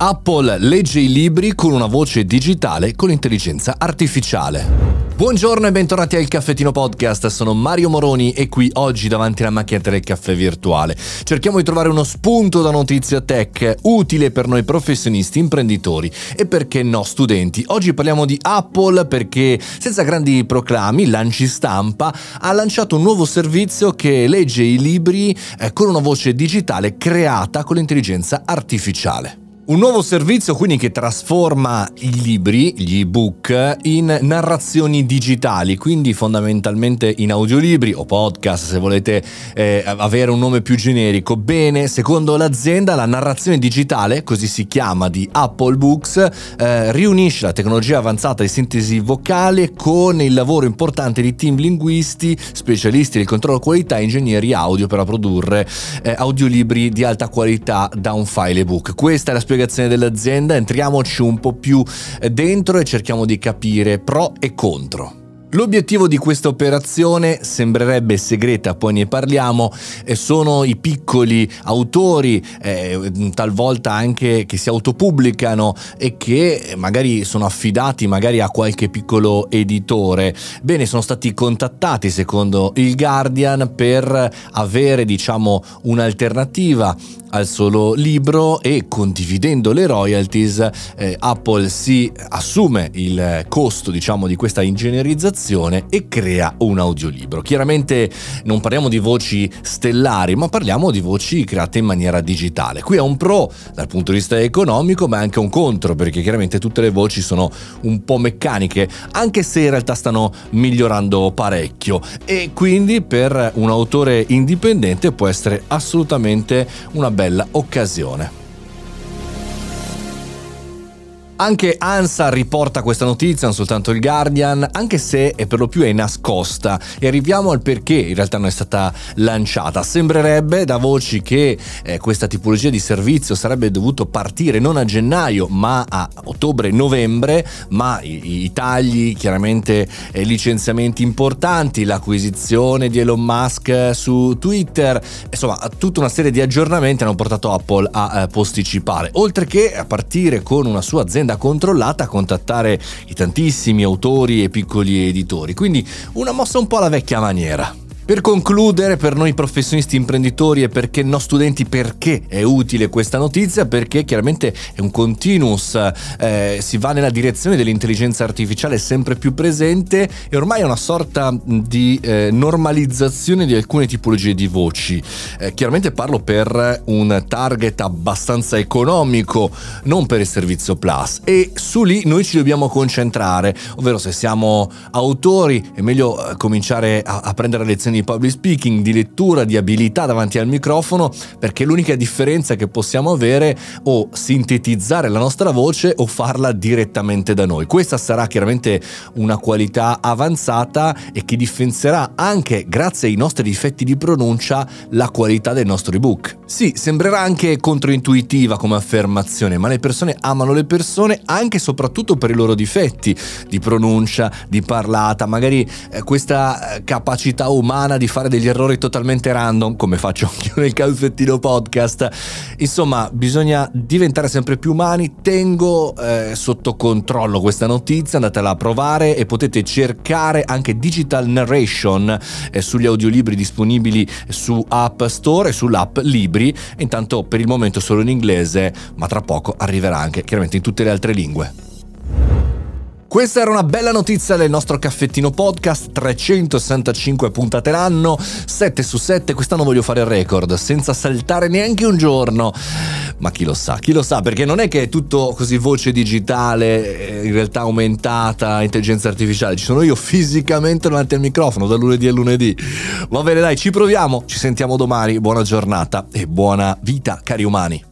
Apple legge i libri con una voce digitale con intelligenza artificiale. Buongiorno e bentornati al Caffettino Podcast, sono Mario Moroni e qui oggi davanti alla macchinetta del caffè virtuale. Cerchiamo di trovare uno spunto da notizia tech utile per noi professionisti, imprenditori e perché no studenti. Oggi parliamo di Apple perché senza grandi proclami, lanci stampa, ha lanciato un nuovo servizio che legge i libri eh, con una voce digitale creata con l'intelligenza artificiale. Un nuovo servizio quindi che trasforma i libri, gli ebook, in narrazioni digitali, quindi fondamentalmente in audiolibri o podcast se volete eh, avere un nome più generico. Bene, secondo l'azienda la narrazione digitale, così si chiama, di Apple Books, eh, riunisce la tecnologia avanzata di sintesi vocale con il lavoro importante di team linguisti, specialisti del controllo qualità e ingegneri audio per produrre eh, audiolibri di alta qualità da un file ebook. Questa è la spiegazione spiegazione dell'azienda, entriamoci un po' più eh, dentro e cerchiamo di capire pro e contro. L'obiettivo di questa operazione sembrerebbe segreta, poi ne parliamo, sono i piccoli autori, eh, talvolta anche che si autopubblicano e che magari sono affidati magari a qualche piccolo editore. Bene, sono stati contattati secondo il Guardian per avere diciamo un'alternativa al solo libro e condividendo le royalties eh, Apple si assume il costo diciamo di questa ingegnerizzazione e crea un audiolibro. Chiaramente non parliamo di voci stellari ma parliamo di voci create in maniera digitale. Qui è un pro dal punto di vista economico ma anche un contro perché chiaramente tutte le voci sono un po' meccaniche anche se in realtà stanno migliorando parecchio e quindi per un autore indipendente può essere assolutamente una bella occasione. Anche ANSA riporta questa notizia, non soltanto il Guardian, anche se per lo più è nascosta. E arriviamo al perché in realtà non è stata lanciata. Sembrerebbe da voci che eh, questa tipologia di servizio sarebbe dovuto partire non a gennaio ma a ottobre-novembre, ma i, i, tagli, chiaramente eh, licenziamenti importanti, l'acquisizione di Elon Musk su Twitter, insomma tutta una serie di aggiornamenti hanno portato Apple a eh, posticipare, oltre che a partire con una sua azienda un'azienda controllata a contattare i tantissimi autori e piccoli editori. Quindi una mossa un po' alla vecchia maniera. Per concludere, per noi professionisti imprenditori e perché no studenti, perché è utile questa notizia? Perché chiaramente è un continuous, eh, si va nella direzione dell'intelligenza artificiale sempre più presente e ormai è una sorta di eh, normalizzazione di alcune tipologie di voci. Eh, chiaramente parlo per un target abbastanza economico, non per il servizio Plus e su lì noi ci dobbiamo concentrare, ovvero se siamo autori è meglio eh, cominciare a, a prendere lezioni di public speaking, di lettura, di abilità davanti al microfono, perché l'unica differenza che possiamo avere o sintetizzare la nostra voce o farla direttamente da noi. Questa sarà chiaramente una qualità avanzata e che differenzierà anche grazie ai nostri difetti di pronuncia la qualità del nostro ebook. Sì, sembrerà anche controintuitiva come affermazione, ma le persone amano le persone anche e soprattutto per i loro difetti di pronuncia, di parlata, magari eh, questa eh, capacità umana settimana di fare degli errori totalmente random, come faccio anche nel caffettino podcast. Insomma, bisogna diventare sempre più umani. Tengo eh, sotto controllo questa notizia, andatela a provare e potete cercare anche Digital Narration eh, sugli audiolibri disponibili su App Store e sull'app Libri. Intanto per il momento solo in inglese, ma tra poco arriverà anche chiaramente in tutte le altre lingue. Questa era una bella notizia del nostro caffettino podcast, 365 puntate l'anno, 7 su 7, quest'anno voglio fare il record senza saltare neanche un giorno. Ma chi lo sa, chi lo sa, perché non è che è tutto così voce digitale, eh, in realtà aumentata, intelligenza artificiale, ci sono io fisicamente davanti al microfono da lunedì a lunedì. Va bene dai, ci proviamo, ci sentiamo domani, buona giornata e buona vita cari umani.